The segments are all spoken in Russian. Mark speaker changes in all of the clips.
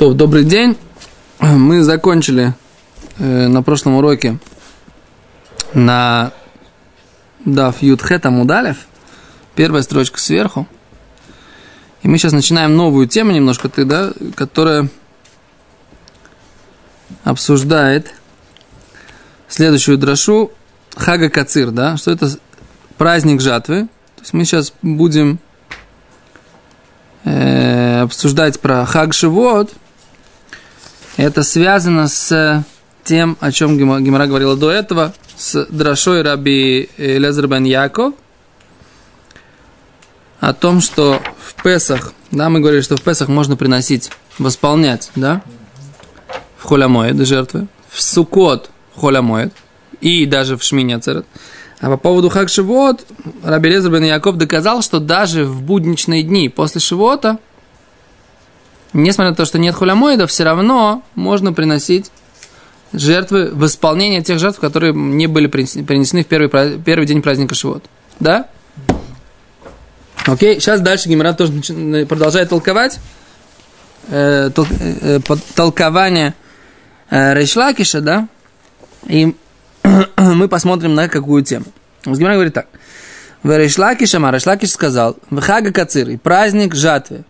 Speaker 1: То, добрый день. Мы закончили э, на прошлом уроке на Дав Ютхет Амудалев. Первая строчка сверху. И мы сейчас начинаем новую тему немножко, ты, да, которая обсуждает следующую дрошу Хага Кацир, да, что это праздник жатвы. То есть мы сейчас будем э, обсуждать про Хаг Шивот, это связано с тем, о чем Гимара говорила до этого, с Драшой Раби Лезер бен Яков, о том, что в Песах, да, мы говорили, что в Песах можно приносить, восполнять, да, в холямоид жертвы, в Сукот холямоид, и даже в Шмине Ацерет. А по поводу Хак Шивот, Раби Лезер бен Яков доказал, что даже в будничные дни после Шивота – несмотря на то, что нет хулямоида, все равно можно приносить жертвы в исполнение тех жертв, которые не были принесены в первый, первый день праздника Шивот. Да? Окей, сейчас дальше Гимара тоже продолжает толковать. Э, тол, э, толкование э, Рейшлакиша, да? И мы посмотрим на какую тему. Гимара говорит так. В Рейшлакиша, Рейшлакиш сказал, в Хага Кацир, праздник жатвы,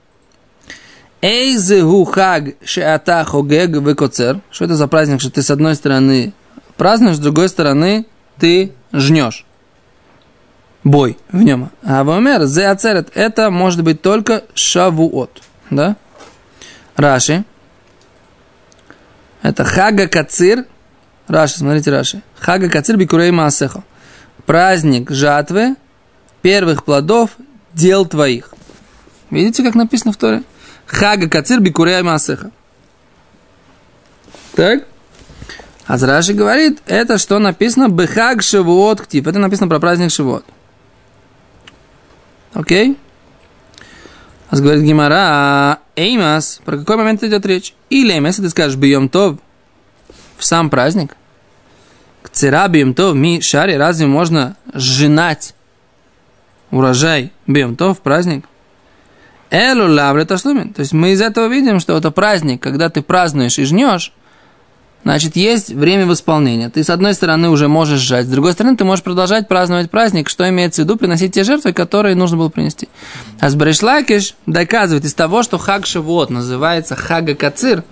Speaker 1: Эйзегу хаг шеата хогег векоцер. Что это за праздник, что ты с одной стороны празднуешь, с другой стороны ты жнешь. Бой в нем. А вомер зе ацерет. Это может быть только шавуот. Да? Раши. Это хага кацир. Раши, смотрите Раши. Хага кацир бикурей маасеха. Праздник жатвы первых плодов дел твоих. Видите, как написано в Торе? Хага кацир бикуря масеха. Так? А Раши говорит, это что написано Бехаг Шивот Ктив. Это написано про праздник Шивот. Окей? А говорит Гимара, Эймас, про какой момент идет речь? Или Эймас, ты скажешь Бьем Тов в сам праздник? К цера Бьем Тов ми шаре, разве можно женать урожай Бьем Тов в праздник? Элу лавле ташлумин. То есть мы из этого видим, что это праздник, когда ты празднуешь и жнешь, значит, есть время восполнения. Ты, с одной стороны, уже можешь сжать, с другой стороны, ты можешь продолжать праздновать праздник, что имеется в виду, приносить те жертвы, которые нужно было принести. А Сбрешлакиш доказывает из того, что Хаг Шивот называется Хага Кацир,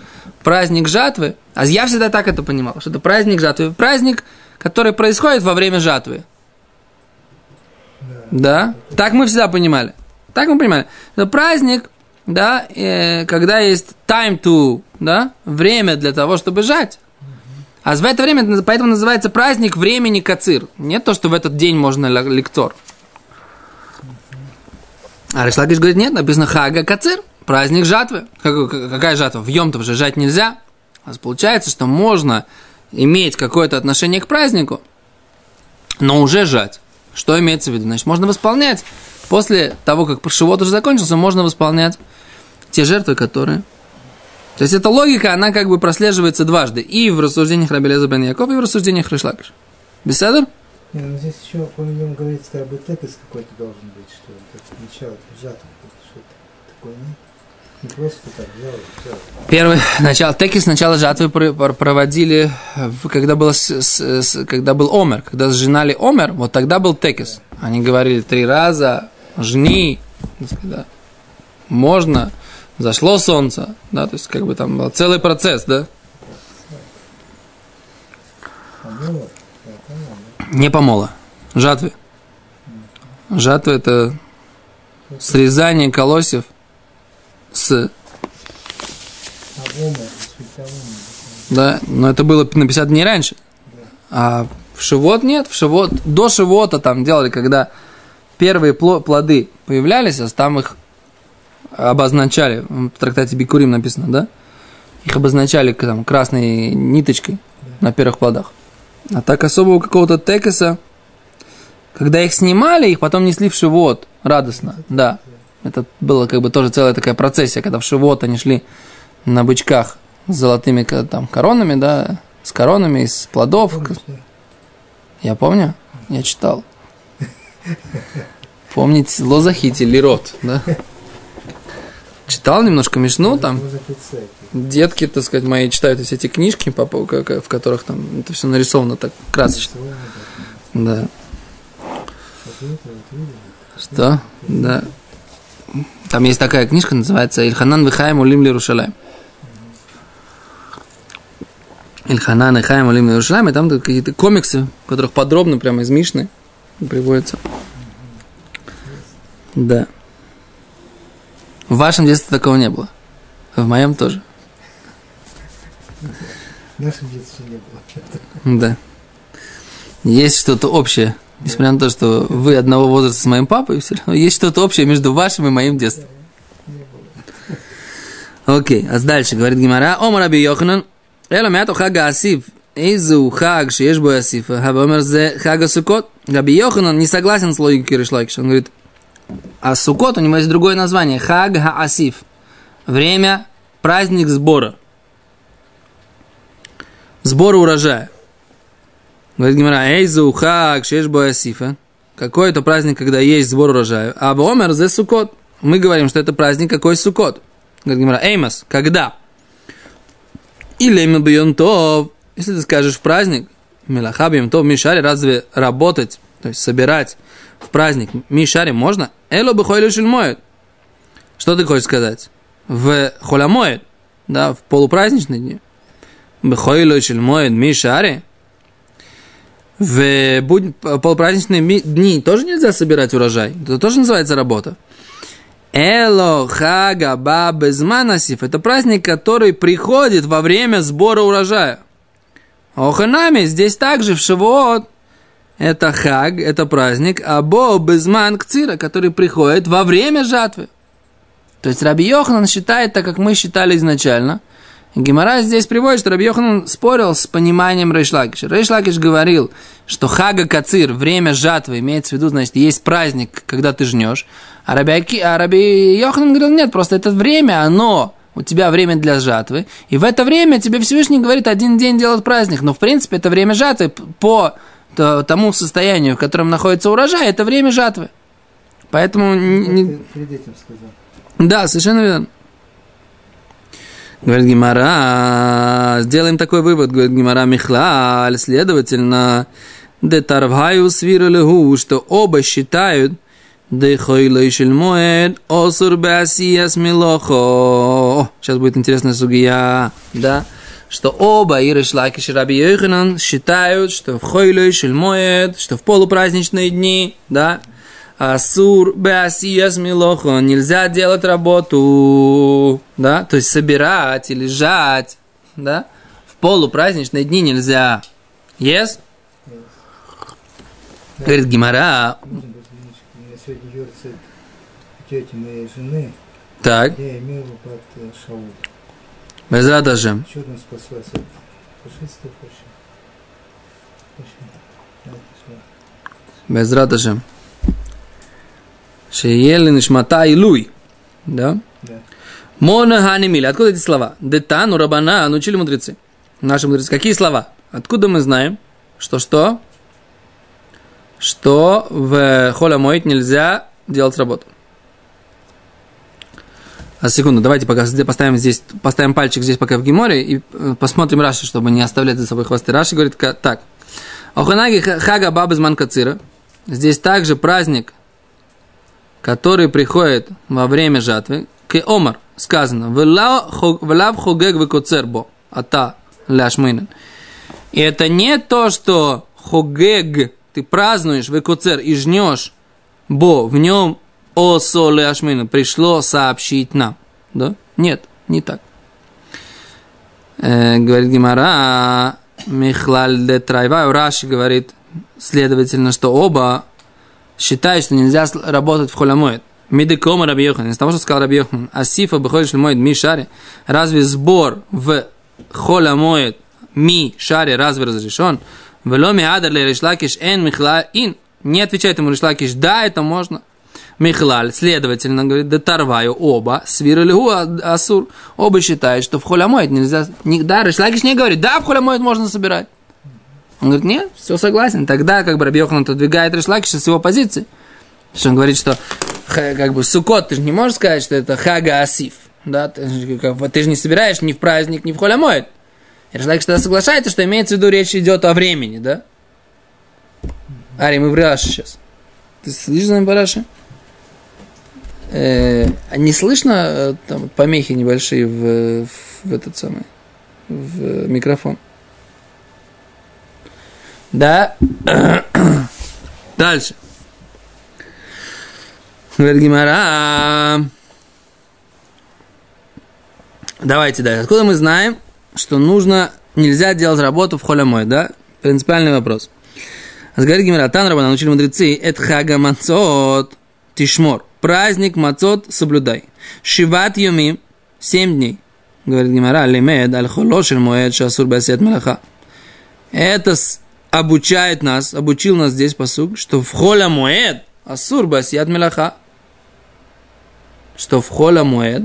Speaker 1: праздник жатвы, а я всегда так это понимал, что это праздник жатвы, праздник, который происходит во время жатвы. Да? Так мы всегда понимали. Так мы понимаем. Это праздник, да, э, когда есть time to, да, время для того, чтобы жать. А в это время, поэтому называется праздник времени кацир. Не то, что в этот день можно лектор. А Ришлагиш говорит, нет, написано хага кацир, праздник жатвы. Какая жатва? В йом же жать нельзя. А получается, что можно иметь какое-то отношение к празднику, но уже жать. Что имеется в виду? Значит, можно восполнять После того, как Пашивот уже закончился, можно восполнять те жертвы, которые... То есть эта логика, она как бы прослеживается дважды. И в рассуждениях Рабелеза бен Яков, и в рассуждениях Ришлакаш. Беседер?
Speaker 2: Ну здесь еще, по-моему, говорится, бы текст какой-то должен быть, что это начало сжато, что-то такое, нет?
Speaker 1: Первый, начало, теки сначала жатвы проводили, когда, было, когда был Омер, когда сжинали Омер, вот тогда был текис. Они говорили три раза, жни, да, можно, зашло солнце, да, то есть как бы там был целый процесс, да. Не помола, жатвы. Жатвы это срезание колосьев с... Да, но это было на 50 дней раньше. А в Шивот нет, в Шивот, до Шивота там делали, когда первые плоды появлялись, а там их обозначали, в трактате Бикурим написано, да? Их обозначали там, красной ниточкой на первых плодах. А так особого какого-то текеса, когда их снимали, их потом несли в Шивот, радостно, да. Это было как бы тоже целая такая процессия, когда в Шивот они шли на бычках с золотыми там, коронами, да, с коронами из плодов. Я помню, я читал. Помните, Лозахити, Лирот, да? читал немножко Мишну, там детки, так сказать, мои читают все эти книжки, в которых там это все нарисовано так красочно.
Speaker 2: Да.
Speaker 1: Что? Да. Там есть такая книжка, называется Ильханан Вихаем Улим Лерушалаем. Ильханан и Хаим Улим Лерушалаем, и там какие-то комиксы, в которых подробно, прямо из Мишны приводится. Да. В вашем детстве такого не было. В моем тоже.
Speaker 2: В нашем детстве не было.
Speaker 1: Да. Есть что-то общее. Несмотря на то, что вы одного возраста с моим папой, все равно есть что-то общее между вашим и моим детством. Окей, а дальше говорит Гимара, Омар Раби Йоханан, Эло мято хага асиф, Эйзу хаг, шеешь бой асифа, хаба омер зе хага сукот. Раби Йоханан не согласен с логикой Ришлакиша. Он говорит, а сукот у него есть другое название, хаг ха асиф. Время, праздник сбора. Сбор урожая. Говорит Гимара, Эйзу хаг, шеешь бой асифа. Какой это праздник, когда есть сбор урожая? А омер зе сукот. Мы говорим, что это праздник какой сукот. Говорит Гимара, Эймас, когда? Имя бьем то, если ты скажешь праздник, Мелаха бьем то в Мишаре, разве работать, то есть собирать в праздник Мишаре можно? Эло бы хойлю шельмоет. Что ты хочешь сказать? В холямоет, да, в полупраздничные дни. Бехойлу шельмоет Мишаре. В будь- полупраздничные дни тоже нельзя собирать урожай. Это тоже называется работа. Эло хага ба безманасив. Это праздник, который приходит во время сбора урожая. Оханами здесь также в Шивот. Это хаг, это праздник, а бо безман кцира, который приходит во время жатвы. То есть Раби Йоханан считает так, как мы считали изначально. Гемора здесь приводит, что Раби Йоханан спорил с пониманием Рейшлакиша. Рейшлакиш говорил, что хага кацир, время жатвы, имеется в виду, значит, есть праздник, когда ты жнешь. А Раби, а Раби Йоханан говорил, нет, просто это время, оно, у тебя время для жатвы, и в это время тебе Всевышний говорит, один день делать праздник, но в принципе это время жатвы по тому состоянию, в котором находится урожай, это время жатвы. Поэтому... н- не-
Speaker 2: перед этим сказал.
Speaker 1: да, совершенно верно. Говорит Гимара, сделаем такой вывод, говорит Гимара Михлаль, следовательно, де тарвхаю свиралегу, что оба считают, шельмоэд, осур милохо. Сейчас будет интересная сугия, да? Что оба, и Ришлакиш и Йоханан, считают, что в хойлой шельмоэд, что в полупраздничные дни, да, Асур беасияс милохо. Нельзя делать работу, да, то есть собирать или жать, да, в полупраздничные дни нельзя. Yes? Говорит Гимара,
Speaker 2: сегодня юрцит тети моей жены.
Speaker 1: так,
Speaker 2: Я имел под э, Шауль.
Speaker 1: Безрат Ашем.
Speaker 2: Там спаслась от всё.
Speaker 1: Безрат Ашем. Шеели нишмата илуй. Да?
Speaker 2: Да.
Speaker 1: Мона ханимили. Откуда эти слова? Детану рабана научили мудрецы. Наши мудрецы. Какие слова? Откуда мы знаем, что что? Что в холя моить нельзя делать работу. А секунду, давайте пока поставим здесь, поставим пальчик здесь пока в Гиморе и посмотрим Раши, чтобы не оставлять за собой хвосты. Раши говорит так. Оханаги ха- хага бабызман кацира. Здесь также праздник, который приходит во время жатвы. К омар сказано. Влав хогег векоцербо. Ата ляшминен. И это не то, что хогег, ты празднуешь векоцер и жнешь, бо в нем о соле ашмину пришло сообщить нам. Да? Нет, не так. Э, говорит Гимара, Михлаль де Трайва, Раши говорит, следовательно, что оба считают, что нельзя работать в холямоид. Мидекома Раби Йохан, из того, что сказал Раби Йохан, Асифа беходишь моет ми шаре, разве сбор в холямоид ми шаре разве разрешен? Вело ми адар ле решлакиш эн михла ин. Не отвечает ему решлакиш, да, это можно. Михлаль, следовательно, говорит, да тарваю оба, свирали гу асур, оба считают, что в холямоид нельзя, не, да, Решлакиш не говорит, да, в холямоид можно собирать. Он говорит, нет, все согласен. Тогда как бы Раби Йохан отодвигает Решлакиша с его позиции. Потому что он говорит, что как бы Сукот, ты же не можешь сказать, что это Хага Асиф. да, ты, как ты же не собираешь ни в праздник, ни в. И человек что соглашается, что имеется в виду речь идет о времени, да? Ари, мы в Раше сейчас. Ты слышишь за нами по Раше? Э, не слышно э, там помехи небольшие в, в этот самый в микрофон? Да. Дальше. Говорит Гимара. Давайте дальше. Откуда мы знаем, что нужно, нельзя делать работу в холямой, да? Принципиальный вопрос. Говорит Гимара, Тан Раба научили мудрецы, это хага мацот, тишмор. Праздник мацот соблюдай. Шиват юмим, семь дней. Говорит Гимара, лимед, аль холошель моед, шасур басет мелаха. Это обучает нас, обучил нас здесь посук, что в холя моед, асур басет мелаха. Что в холя моед,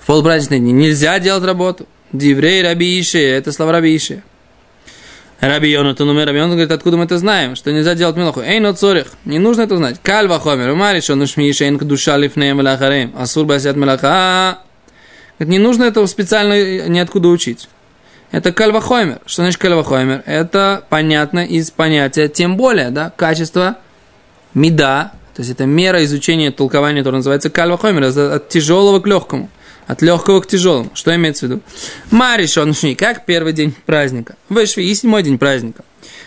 Speaker 1: в полупраздничные дни нельзя делать работу. Диврей Раби Иши, это слова Раби Иши. Раби Йонатан умер, Раби Йонатан говорит, откуда мы это знаем, что нельзя делать милоху. Эй, но цорих, не нужно это знать. Кальва хомер, умари, что нушми Иши, эн душа лифнеем велахарем, асур басят мелаха. Не нужно этого специально ниоткуда учить. Это кальвахоймер. Что значит кальвахоймер? Это понятно из понятия, тем более, да, качество меда, то есть это мера изучения толкования, которое называется кальвахоймер, от тяжелого к легкому. От легкого к тяжелому. Что имеется в виду? Маришон шни, как первый день праздника. Вышви, и седьмой день праздника.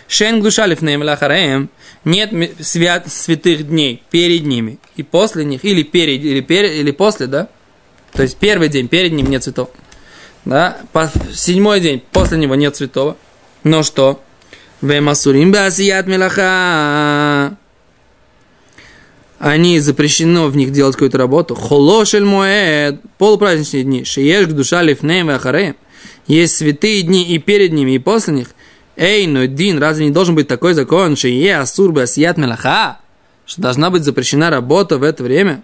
Speaker 1: Шен глушалиф неймлахараем. Нет свят, святых дней перед ними и после них, или перед, или, перед, или после, да? То есть первый день перед ним нет цветов. Да? По- седьмой день после него нет святого. Но что? Вемасурим басият мелаха. Они запрещено в них делать какую-то работу. Холошель моэд. Полупраздничные дни. Шиеш душа лифнеем ахареем. Есть святые дни и перед ними, и после них. Эй, но дин, разве не должен быть такой закон, что е асур басият мелаха? Что должна быть запрещена работа в это время?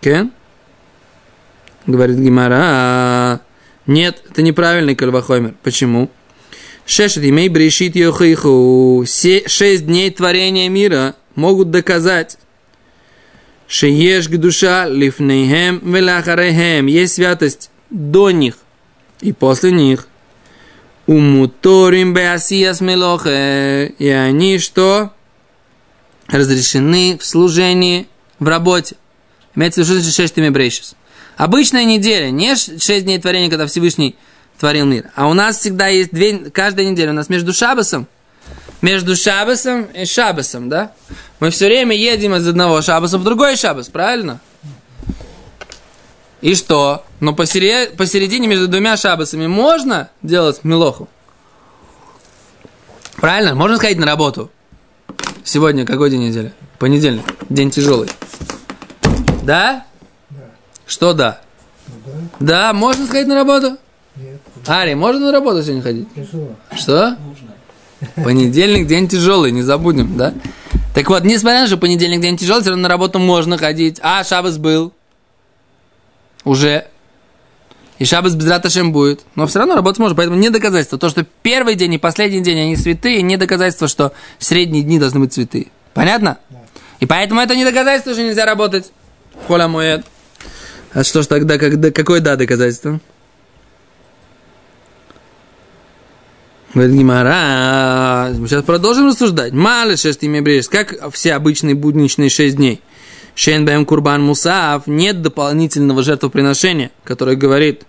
Speaker 1: Кен? Говорит Гимара. Нет, это неправильный кальвахоймер. Почему? Шешет имей брешит йохиху. Шесть дней творения мира могут доказать. Шееш душа лифнейхем велахарехем. Есть святость до них и после них. Умуторим беасияс мелохе. И они что? Разрешены в служении, в работе. Имеется в виду, что шесть брейшис. Обычная неделя, не ш- шесть дней творения, когда Всевышний творил мир. А у нас всегда есть две, каждая неделя у нас между Шабасом, между Шабасом и Шабасом, да? Мы все время едем из одного Шабаса в другой Шабас, правильно? И что? Но посере- посередине между двумя Шабасами можно делать милоху? Правильно? Можно сходить на работу? Сегодня какой день недели? Понедельник. День тяжелый. Да? Что да?
Speaker 2: Ну да,
Speaker 1: Да, можно сходить на работу?
Speaker 2: нет,
Speaker 1: Ари, можно на работу сегодня ходить?
Speaker 2: тяжело.
Speaker 1: Что? Понедельник день тяжелый, не забудем, да? Так вот, несмотря на то, что понедельник день тяжелый, все равно на работу можно ходить. А, Шабас был. Уже. И Шабас без раташем будет. Но все равно работать можно. Поэтому не доказательство. То, что первый день и последний день они святые, не доказательство, что средние дни должны быть святые. Понятно?
Speaker 2: Да.
Speaker 1: И поэтому это не доказательство, что нельзя работать. Холя моет. А что ж тогда, когда, какое да доказательство? Говорит Гимара, мы сейчас продолжим рассуждать. Мало шесть имя брежет, как все обычные будничные шесть дней. Шейн курбан мусав, нет дополнительного жертвоприношения, которое говорит,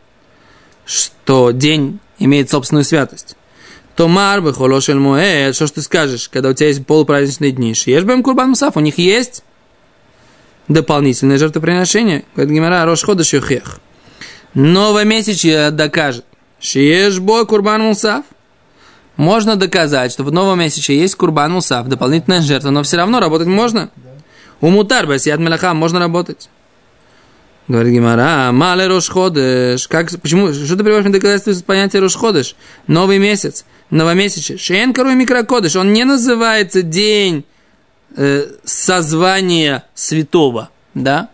Speaker 1: что день имеет собственную святость. То марбы холошель муэ, что ж ты скажешь, когда у тебя есть полупраздничные дни? Шеешь бэм курбан мусав, у них есть дополнительное жертвоприношение. Говорит Гимара, Рошхода Шюхех. Новомесячье докажет. Шиеш бой курбан мусав. Можно доказать, что в новом месяце есть курбан мусав, дополнительная жертва, но все равно работать можно. У мутар басият мелаха можно работать. Говорит Гимара, мале рошходыш. Как, почему, что ты приводишь мне доказательство понятия рошходыш? Новый месяц, новомесяче. Шен кору микрокодыш. Он не называется день э, созвания святого, да?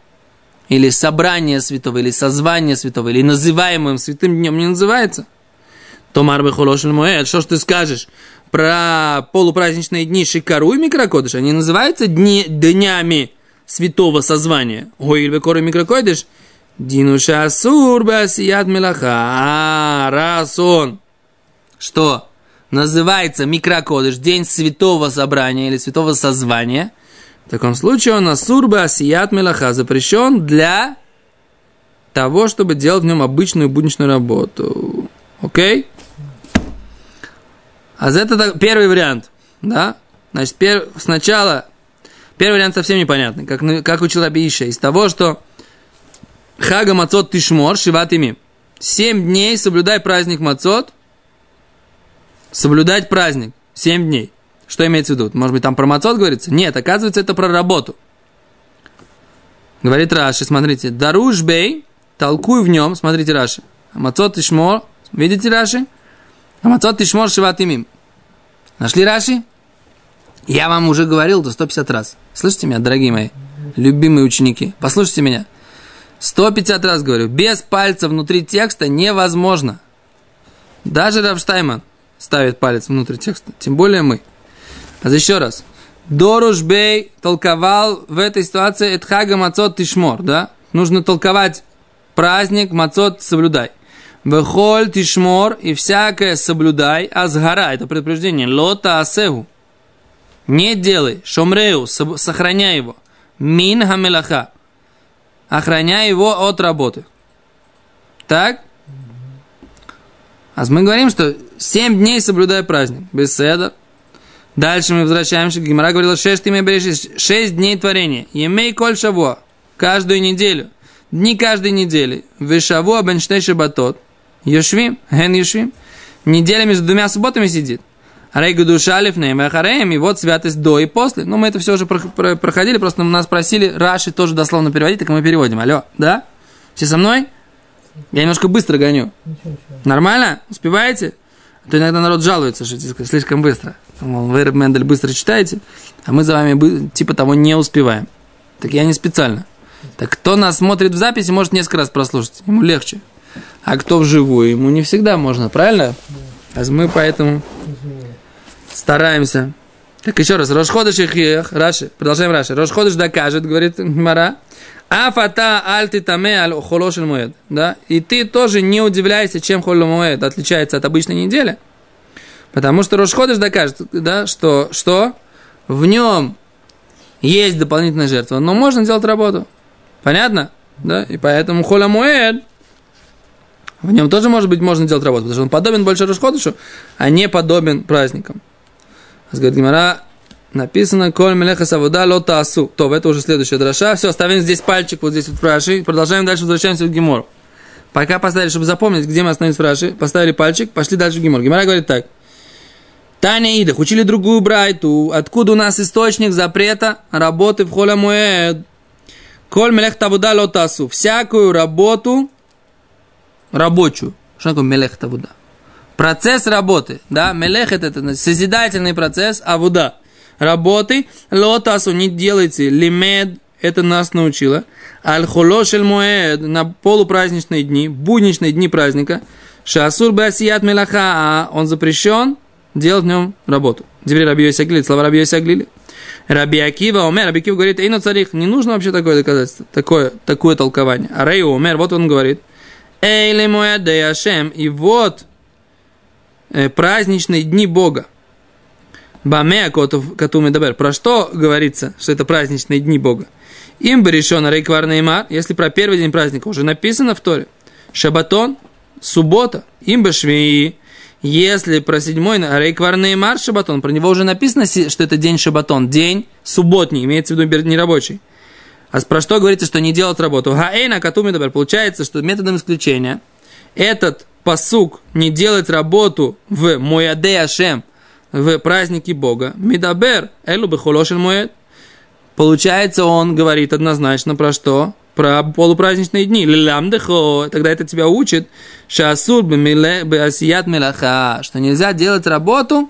Speaker 1: Или собрание святого, или созвание святого, или называемым святым днем не называется. Томар бехолошель моэд. Что ж ты скажешь про полупраздничные дни Шикару и Микрокодыш? Они называются дни, днями святого созвания. Ой, Бекор и Микрокодыш. Динуша асур басият мелаха. А, раз он, что называется микрокодыш, день святого собрания или святого созвания, в таком случае он асур басият мелаха, запрещен для того, чтобы делать в нем обычную будничную работу. Окей? А это первый вариант, да? Значит, пер, сначала, первый вариант совсем непонятный, как, как учил Абииша, из того, что Хага Мацот Тишмор Шиват Имим. Семь дней соблюдай праздник Мацот, соблюдать праздник. Семь дней. Что имеется в виду? Может быть, там про Мацот говорится? Нет, оказывается, это про работу. Говорит Раши, смотрите, Даруш Бей, толкуй в нем, смотрите Раши. Мацот Тишмор, видите Раши? Мацот Тишмор Шиват Имим. Нашли Раши? Я вам уже говорил до 150 раз. Слышите меня, дорогие мои, любимые ученики? Послушайте меня. 150 раз говорю, без пальца внутри текста невозможно. Даже Равштайман ставит палец внутрь текста, тем более мы. А еще раз. Доруш толковал в этой ситуации Эдхага Мацот Тишмор, да? Нужно толковать праздник Мацот соблюдай. Вехоль Тишмор и всякое соблюдай, Азгара, это предупреждение, Лота Асегу. Не делай, Шомреу, сохраняй его. Мин Хамелаха охраняя его от работы. Так? А мы говорим, что 7 дней соблюдай праздник. Без седа. Дальше мы возвращаемся. Гимара говорила 6 имя береши. 6 дней творения. Емей коль шаво. Каждую неделю. Дни каждой недели. Вешаво бенштей шабатот. Йошвим. Ген йошвим. Неделя между двумя субботами сидит. Рейгу душалев неймахареем, и вот святость до и после. Ну, мы это все уже проходили, просто нас просили Раши тоже дословно переводить, так мы переводим. Алло, да? Все со мной? Я немножко быстро гоню. Нормально? Успеваете? А то иногда народ жалуется, что слишком быстро. Мол, вы, Мендель, быстро читаете, а мы за вами типа того не успеваем. Так я не специально. Так кто нас смотрит в записи, может несколько раз прослушать. Ему легче. А кто вживую, ему не всегда можно, правильно? А мы поэтому стараемся. Так еще раз, Рошходыш Ихиех, Раши, продолжаем Раши. Рошходыш докажет, говорит Мара, Афата альти таме аль моед. Да? И ты тоже не удивляйся, чем холо моед отличается от обычной недели. Потому что Рошходыш докажет, да, что, что в нем есть дополнительная жертва, но можно делать работу. Понятно? Да? И поэтому хола моед в нем тоже, может быть, можно делать работу, потому что он подобен больше Рошходышу, а не подобен праздникам. Говорит Гимара, написано «Коль мелеха савуда ло таасу». То, это уже следующая дроша. Все, ставим здесь пальчик вот здесь вот в. Продолжаем дальше, возвращаемся в Гимору. Пока поставили, чтобы запомнить, где мы остановились в Раши, поставили пальчик, пошли дальше в Гимор. Гимара говорит так. Таня Идах, учили другую брайту. Откуда у нас источник запрета работы в холя муэд? Коль мелех тавуда ло тасу. Всякую работу рабочую. Что такое мелех тавуда? Процесс работы, да, мелехет это созидательный процесс, а вода работы, лотасу не делайте, лимед, это нас научило, аль-холошель моэд, на полупраздничные дни, будничные дни праздника, шасур басият мелаха, он запрещен делать в нем работу. Теперь Раби Йоси слова Раби Йоси Раби Акива, Омер, Раби Акива говорит, Эйно царих, не нужно вообще такое доказательство, такое, такое толкование. А Рей Омер, вот он говорит, Эйли мой Ашем, и вот э, праздничные дни Бога. Бамея Катуми Дабер. Про что говорится, что это праздничные дни Бога? Им бы решено рейквар неймар, если про первый день праздника уже написано в Торе. Шабатон, суббота, им бы швеи. Если про седьмой рейквар неймар шабатон, про него уже написано, что это день шабатон, день субботний, имеется в виду нерабочий. А про что говорится, что не делать работу? Гаэйна Катуми Дабер. Получается, что методом исключения этот посук не делать работу в Мояде в празднике Бога, Мидабер, Элу Бехолошель Моед, получается, он говорит однозначно про что? Про полупраздничные дни. Лилямдехо, тогда это тебя учит, шасур беасият мелаха, что нельзя делать работу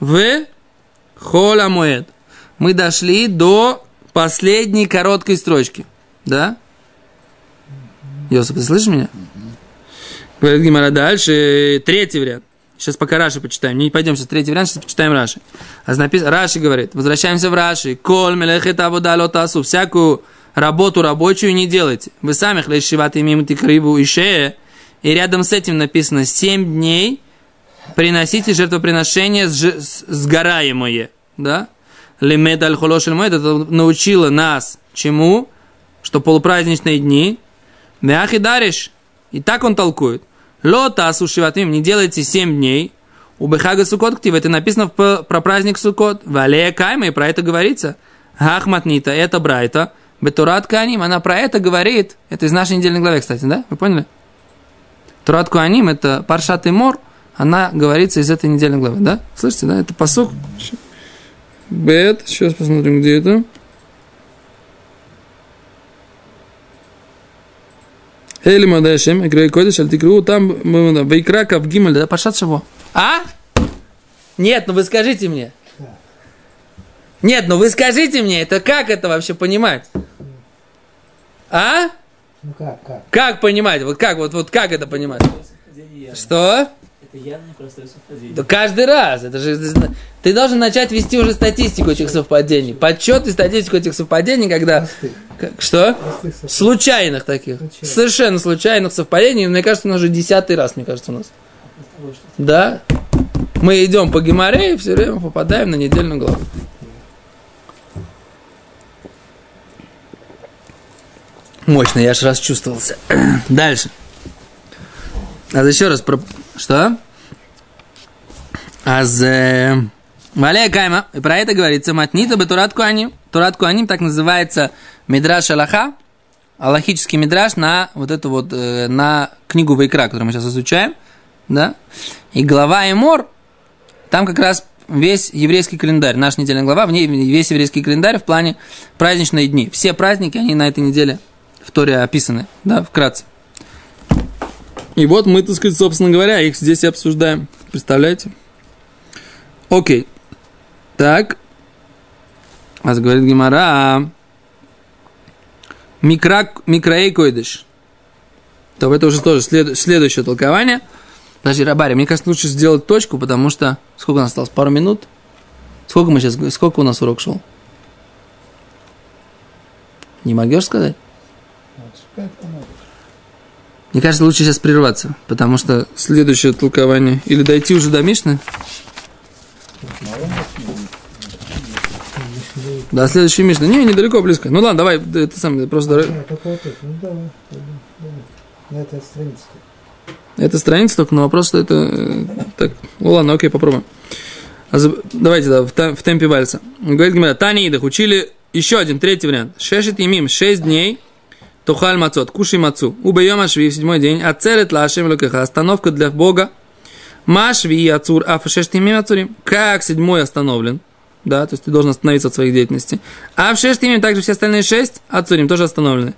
Speaker 1: в хола моед. Мы дошли до последней короткой строчки. Да? Йосип, ты слышишь меня? Говорит Гимара дальше. Третий вариант. Сейчас пока Раши почитаем. Не пойдем сейчас третий вариант, сейчас почитаем Раши. А написано, Раши говорит, возвращаемся в Раши. Коль мелехет лотасу. Всякую работу рабочую не делайте. Вы сами хлещеваты мимо криву и шея. И рядом с этим написано 7 дней приносите жертвоприношение сгораемое. Да? Лимед аль это научило нас чему? Что полупраздничные дни. Мях и даришь. И так он толкует. Лота сушиватим, не делайте 7 дней. У Бехага Сукот ктив, это написано про праздник Сукот. Валея Кайма, и про это говорится. Хахматнита, это Брайта. Бетурат Каним, она про это говорит. Это из нашей недельной главы, кстати, да? Вы поняли? Турат Куаним, это Паршат и Мор, она говорится из этой недельной главы, да? Слышите, да? Это посук. Бет, сейчас посмотрим, где это. Эли Мадешем, Игрей Кодиш, Альтикру, там Вейкра Кавгималь, да, Пашат Шаво. А? Нет, ну вы скажите мне. Нет, ну вы скажите мне, это как это вообще понимать? А?
Speaker 2: Ну как, как?
Speaker 1: Как понимать? Вот как, вот, вот как это понимать? Что?
Speaker 3: Это явно простое совпадение.
Speaker 1: Да каждый раз. Это же, ты должен начать вести уже статистику этих совпадений. Подсчет и статистику этих совпадений, когда...
Speaker 2: Простых.
Speaker 1: Как- что?
Speaker 2: Простых.
Speaker 1: Случайных таких.
Speaker 2: Случайных.
Speaker 1: Совершенно случайных совпадений. Мне кажется, у нас уже десятый раз, мне кажется, у нас. Да? Мы идем по Геморе и все время попадаем на недельную главу. Мощно, я аж расчувствовался. Дальше. А еще раз про... Что? Аз... э, Валея Кайма. И про это говорится. Матнита бы Турат Куаним. Турат Куаним так называется Мидраш Аллаха. Аллахический мидраш на вот эту вот, э, на книгу Вайкра, которую мы сейчас изучаем. Да? И глава Эмор, там как раз весь еврейский календарь, наша недельная глава, в ней весь еврейский календарь в плане праздничные дни. Все праздники, они на этой неделе в Торе описаны, да, вкратце. И вот мы, так сказать, собственно говоря, их здесь и обсуждаем. Представляете? Окей. Так. Вас говорит Гимара. Микра, микраей койдыш. То это уже тоже след- следующее толкование. Подожди, Рабари, мне кажется, лучше сделать точку, потому что... Сколько у нас осталось? Пару минут? Сколько мы сейчас... Сколько у нас урок шел? Не могешь сказать?
Speaker 2: Вот, пять минут.
Speaker 1: Мне кажется, лучше сейчас прерваться, потому что следующее толкование... Или дойти уже до Мишны? Да, следующая Мишна. Не, недалеко, близко. Ну ладно, давай, да, это сам, просто...
Speaker 2: Ну давай. На этой странице.
Speaker 1: Это страница только, но вопрос, что это... э, Так, ну ладно, окей, попробуем. А Давайте, да, в, те- в темпе вальса. Говорит Гимара, Таниидах учили еще один, третий вариант. Шешет имим, шесть дней, тухаль мацот, кушай мацу. Убьем ашви в седьмой день, а целет лашем лукеха, остановка для Бога. Машви и ацур, а шешет имим ацурим. Как седьмой остановлен, да, то есть ты должен остановиться от своих деятельностей. А в шесть имим также все остальные шесть ацурим тоже остановлены.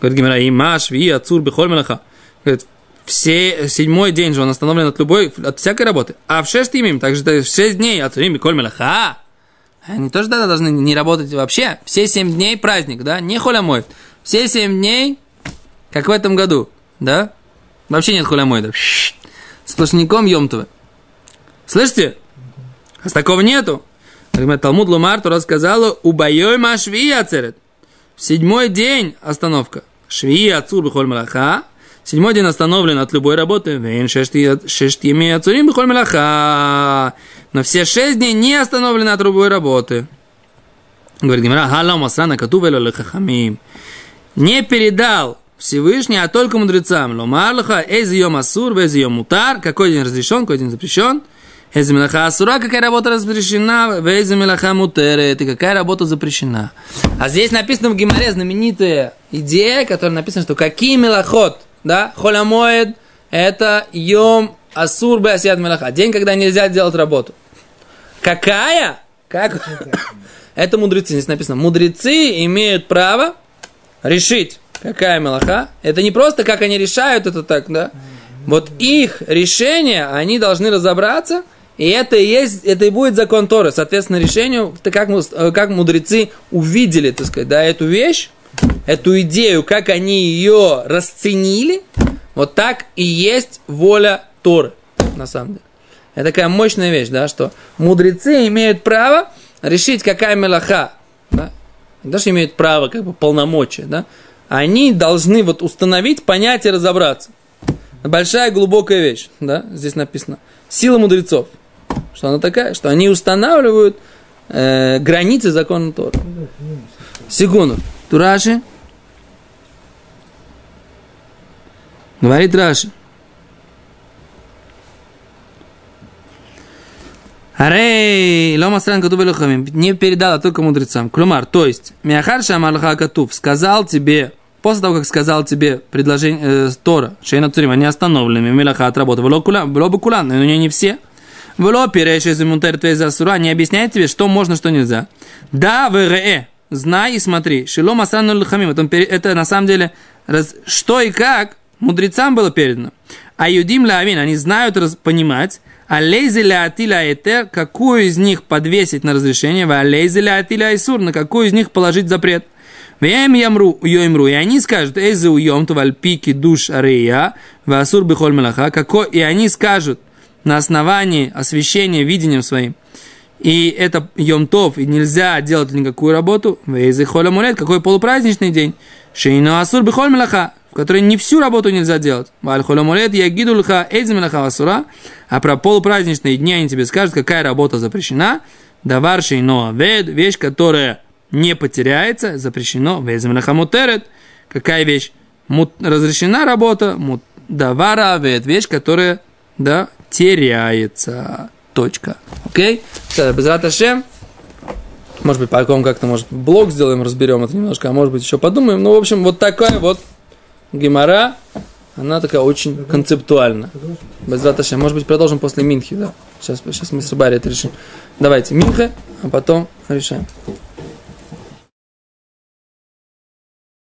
Speaker 1: Говорит Гимара, и машви и ацур бихоль мелаха. Говорит, все, седьмой день же он остановлен от любой, от всякой работы. А в шесть имим, также в шесть дней, имя коль мелаха. Они тоже тогда должны не работать вообще. Все семь дней праздник, да? Не холямой. Все семь дней, как в этом году, да? Вообще нет холямойда. Сплошняком Йомтова. Слышите? А с такого нету. Талмуд Лумар Тура сказала, убоей ма швии ацерет. В седьмой день остановка. Швии ацур бихоль малаха. Седьмой день остановлен от любой работы. Вейн шештими ацурим бихоль малаха. Но все шесть дней не остановлены от любой работы. Говорит Гимара, халам асрана катувело лехахамим. Не передал Всевышний, а только мудрецам. Ломарлаха, йом асур, йом мутар. Какой день разрешен, какой день запрещен. Эзи мелаха асура, какая работа разрешена, вези мелаха мутерет, и какая работа запрещена. А здесь написано в Гимаре знаменитая идея, которая написана, что какие мелахот, да, холямоед, это йом асур бе асиат мелаха, день, когда нельзя делать работу. Какая? Как? Это мудрецы, здесь написано. Мудрецы имеют право решить, какая мелаха. Это не просто, как они решают это так, да? Вот их решение, они должны разобраться, и это и есть, это и будет закон Торы. Соответственно, решению, как, э, как мудрецы увидели, так сказать, да, эту вещь, эту идею, как они ее расценили, вот так и есть воля Торы, на самом деле. Это такая мощная вещь, да, что мудрецы имеют право решить, какая мелаха да, даже имеют право, как бы, полномочия, да, они должны вот установить, понять и разобраться. Большая глубокая вещь, да, здесь написано. Сила мудрецов. Что она такая? Что они устанавливают э, границы закона Тора. Секунду. Тураши. Говорит Раши. Арей, лома стран катуб не передала только мудрецам. Клюмар, то есть, Миахарша Амалха Катув сказал тебе, после того, как сказал тебе предложение э, Тора, Шейна Цурим, они остановлены, Милаха от работы, было бы кулан, но не все. Вло переш из имунтер засура не объясняет тебе, что можно, что нельзя. Да, ВРЭ, знай и смотри. Шилом асрану лхамим. Это, это на самом деле, раз, что и как мудрецам было передано. А юдим лавин, они знают раз, понимать, а лейзи ля атиля этер, какую из них подвесить на разрешение, а лейзи ля атиля айсур, на какую из них положить запрет. Вем ямру, йоймру, и они скажут, эйзе уйом тувальпики душ арея, васур бихоль мелаха, какой, и они скажут, на основании освещения видением своим, и это Йомтов, и нельзя делать никакую работу, вейзы холя мулет, какой полупраздничный день, шейну асур бихоль мелаха, в который не всю работу нельзя делать. Валь холя мулет, я гиду лха эйзи мелаха асура, а про полупраздничные дни они тебе скажут, какая работа запрещена, давар шейно вед, вещь, которая не потеряется, запрещено, вейзы мелаха мутерет, какая вещь мут, разрешена работа, мут, давара вед, вещь, которая, да, теряется. Точка. Окей? Okay? Без. Может быть, потом как-то, может, блог сделаем, разберем это немножко, а может быть, еще подумаем. Ну, в общем, вот такая вот гемора, она такая очень концептуальна. Без Раташем. Может быть, продолжим после Минхи, да? Сейчас, сейчас мы с Рыбари это решим. Давайте, Минха, а потом решаем.